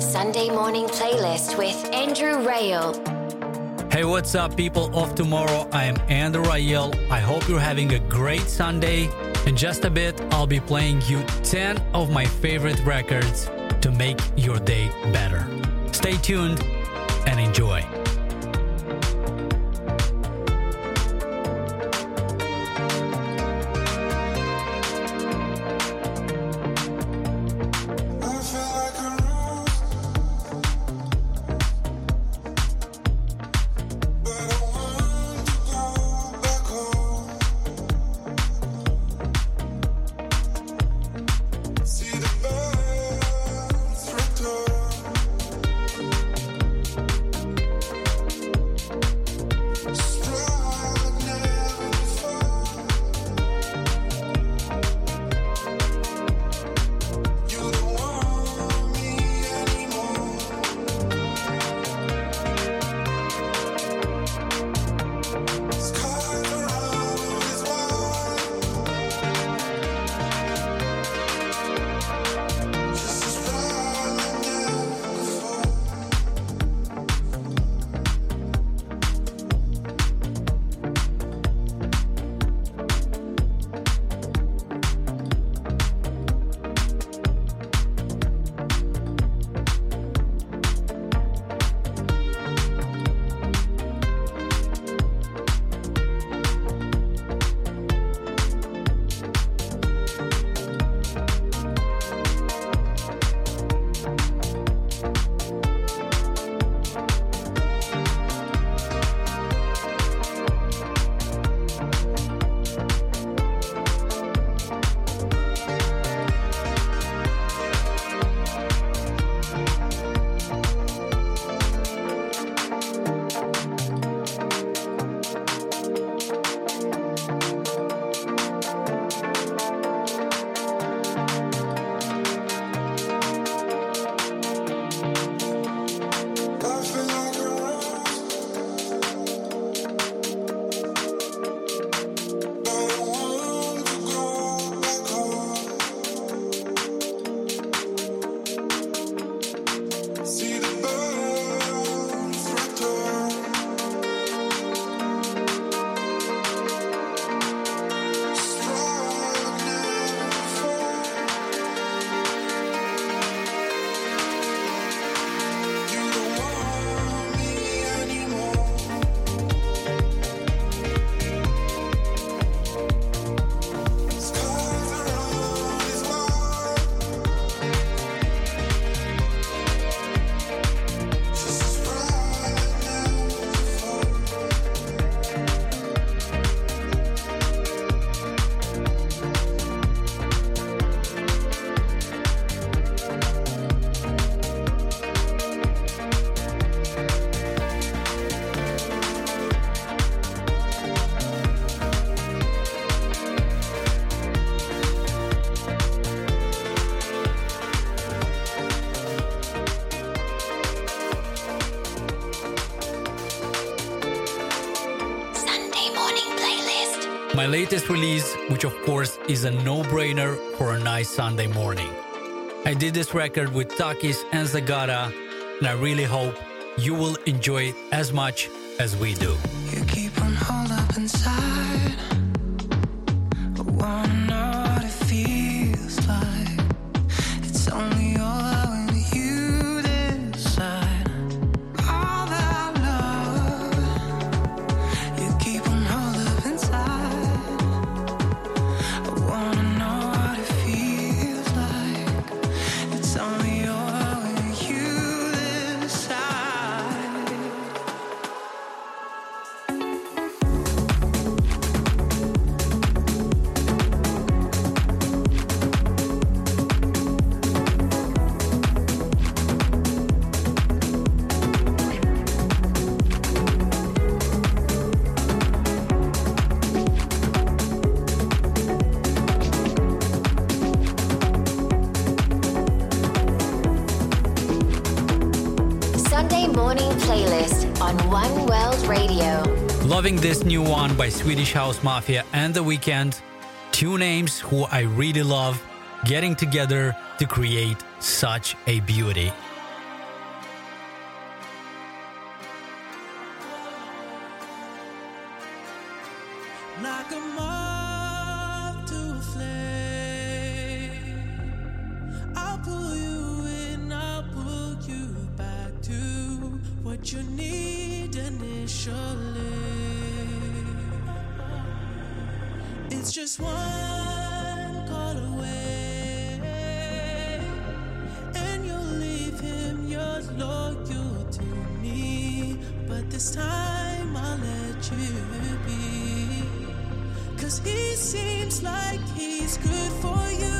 Sunday morning playlist with Andrew Rayel. Hey, what's up, people of tomorrow? I am Andrew Rayel. I hope you're having a great Sunday. In just a bit, I'll be playing you 10 of my favorite records to make your day better. Stay tuned and enjoy. Latest release, which of course is a no brainer for a nice Sunday morning. I did this record with Takis and Zagata, and I really hope you will enjoy it as much as we do. morning playlist on One World Radio. Loving this new one by Swedish House Mafia and The Weeknd. Two names who I really love getting together to create such a beauty. this time I'll let you be. Cause he seems like he's good for you.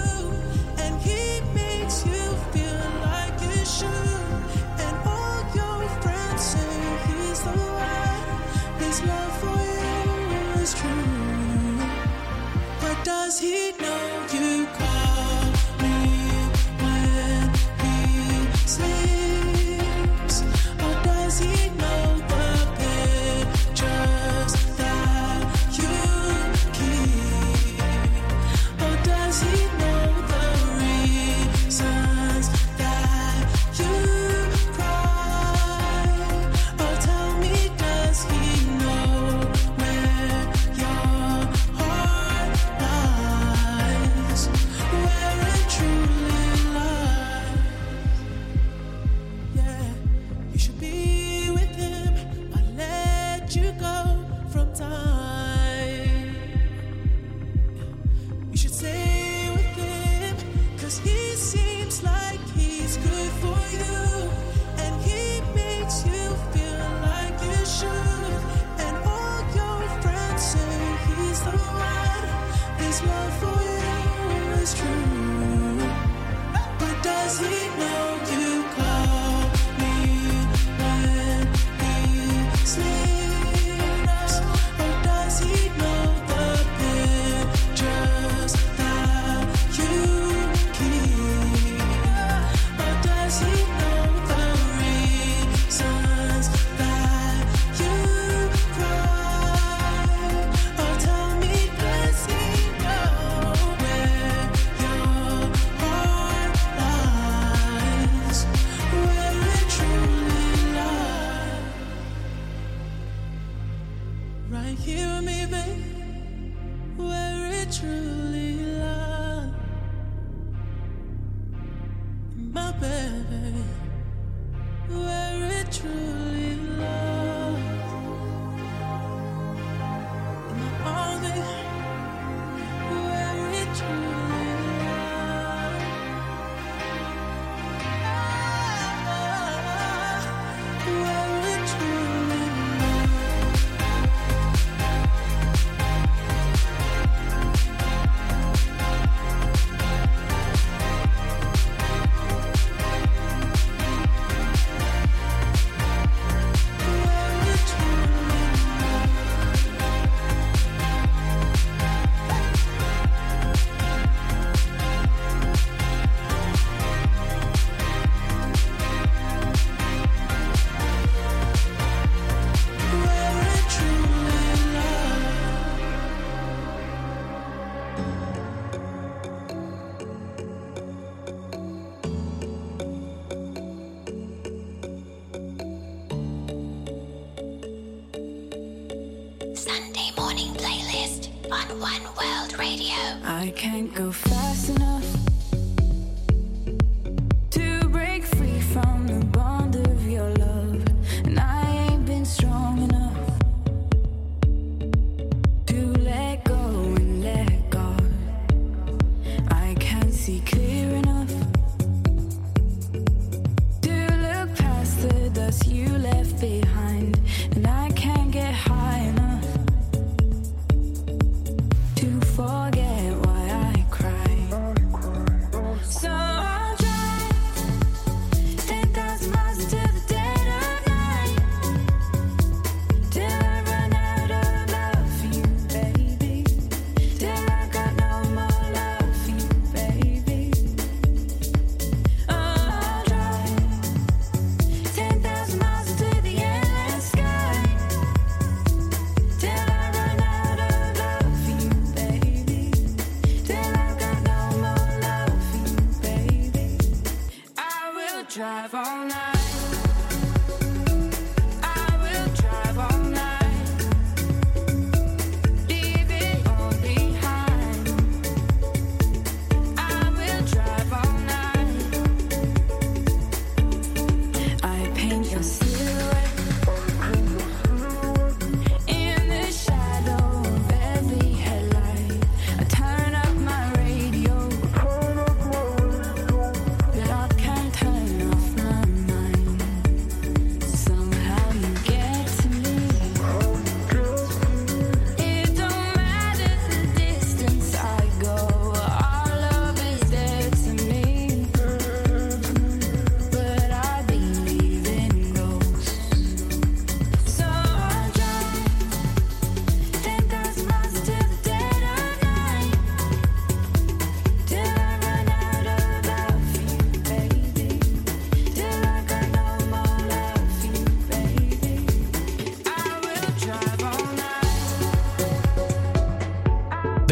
One World Radio. I can't go fast enough.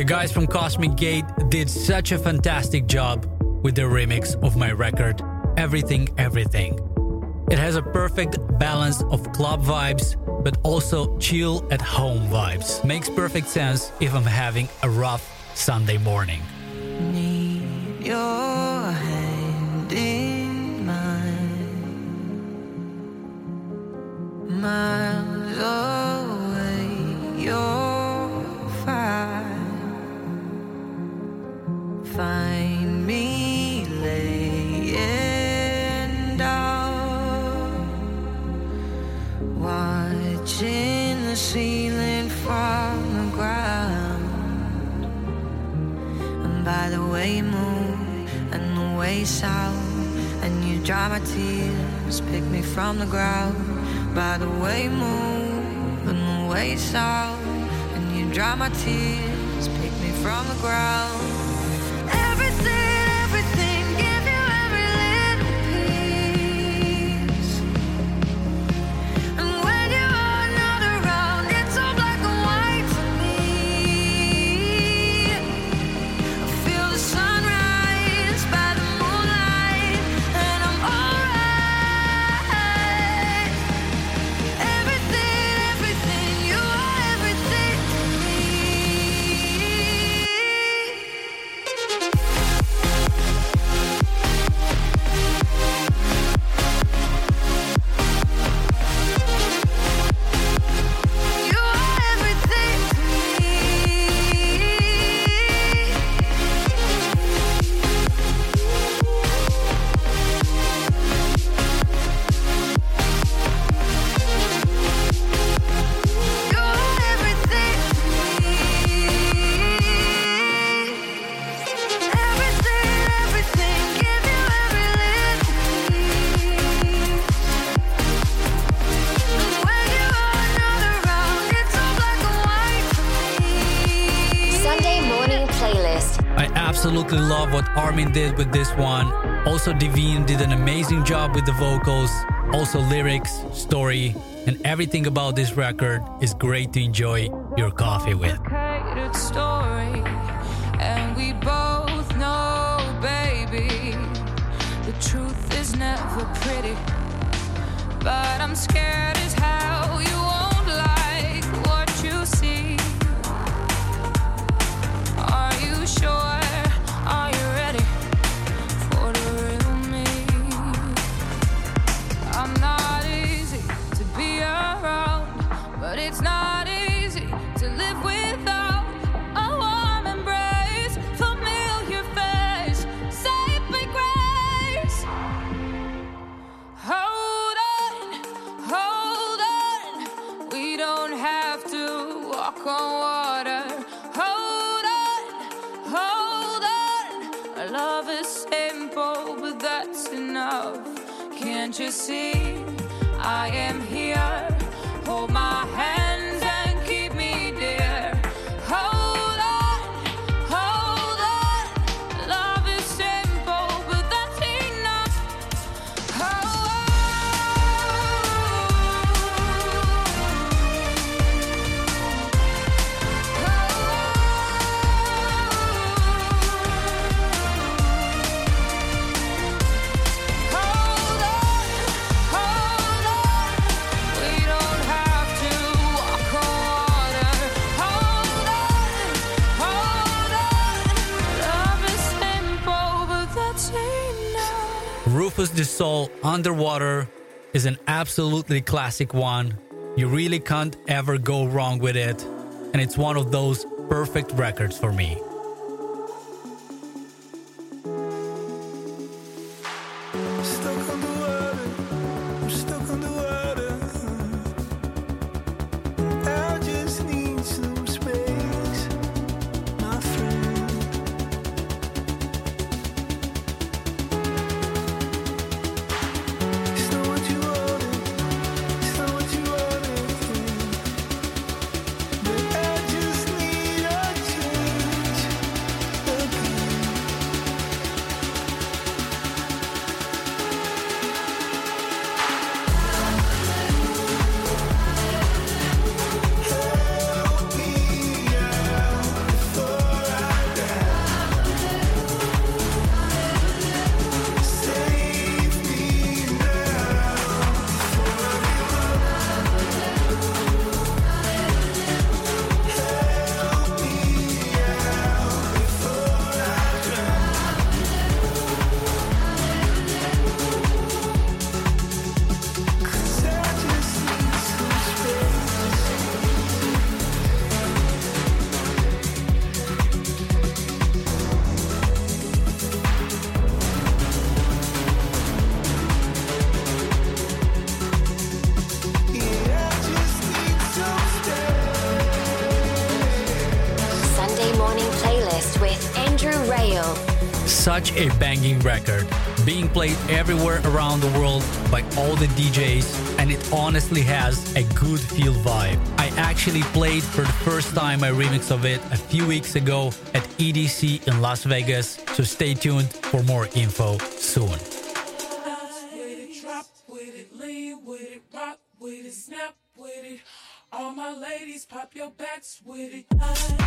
guys from Cosmic Gate did such a fantastic job with their remix of my record, Everything Everything. It has a perfect balance of club vibes, but also chill at home vibes. Makes perfect sense if I'm having a rough Sunday morning. miles away. Touching the ceiling from the ground. And by the way you move and the way you sound, and you dry my tears, pick me from the ground. By the way you move and the way you sound, and you dry my tears, pick me from the ground. playlist. I absolutely love what Armin did with this one. Also, Devine did an amazing job with the vocals, also lyrics, story, and everything about this record is great to enjoy your coffee with. Know, baby, Du Sol Underwater is an absolutely classic one. You really can't ever go wrong with it, and it's one of those perfect records for me. Such a banging record, being played everywhere around the world by all the DJs, and it honestly has a good feel vibe. I actually played for the first time a remix of it a few weeks ago at EDC in Las Vegas, so stay tuned for more info soon. All my ladies, pop your backs with it.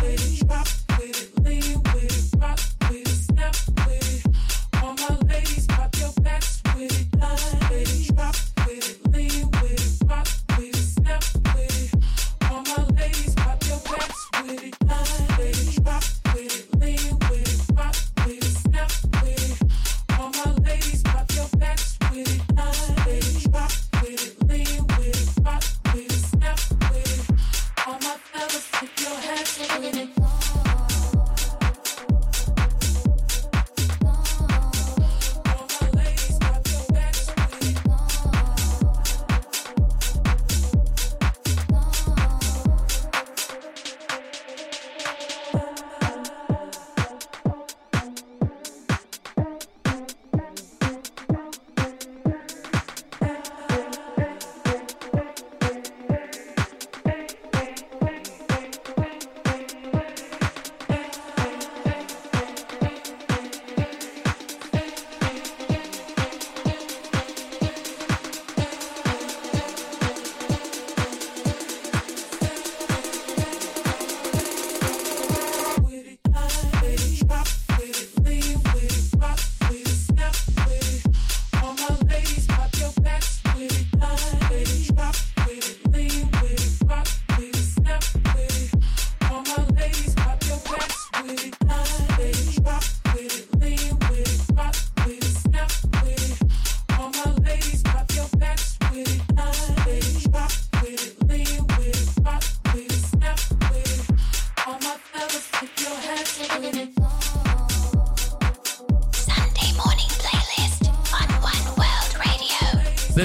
Ladies, drop with it, lean with it, rock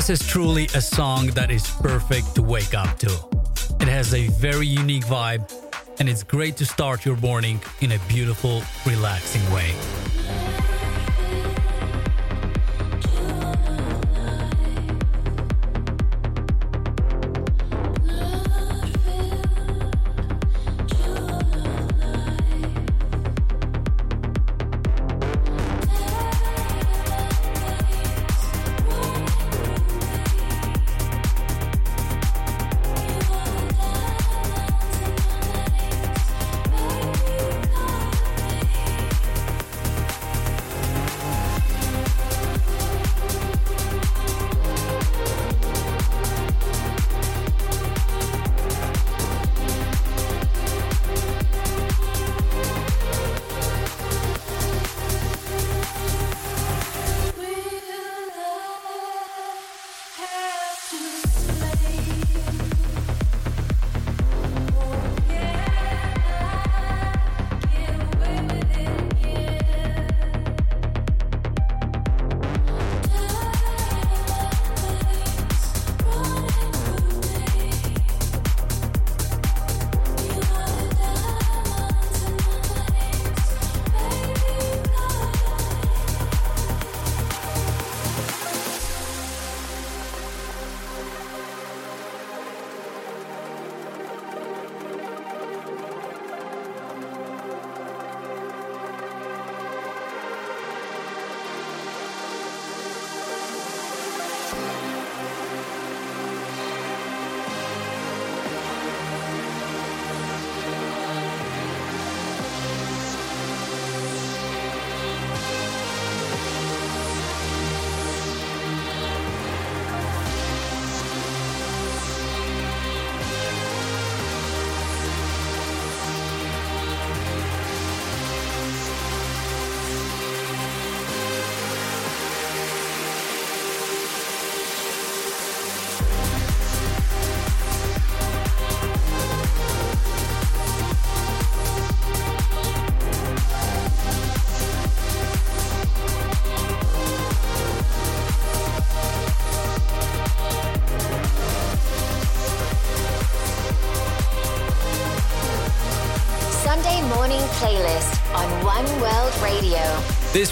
This is truly a song that is perfect to wake up to. It has a very unique vibe, and it's great to start your morning in a beautiful, relaxing way.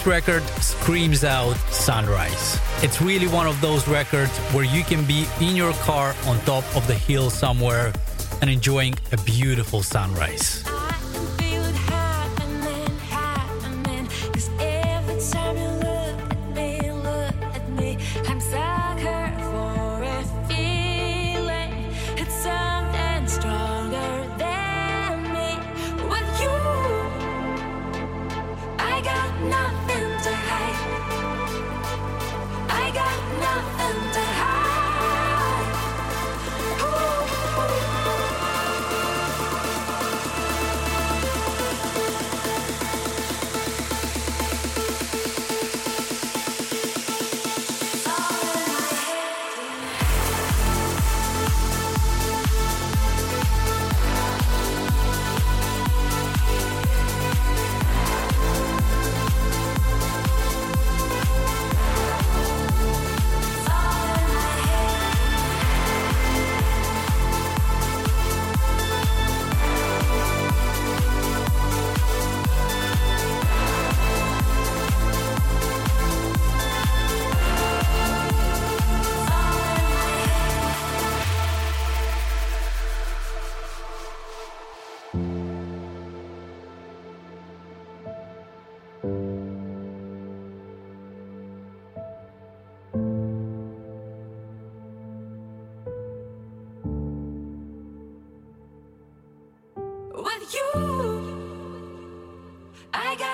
Record screams out sunrise. It's really one of those records where you can be in your car on top of the hill somewhere and enjoying a beautiful sunrise.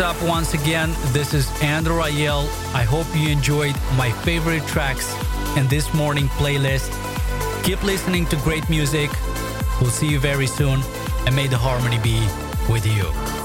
up once again? This is Andrew Rayel. I hope you enjoyed my favorite tracks in this morning playlist. Keep listening to great music. We'll see you very soon, and may the harmony be with you.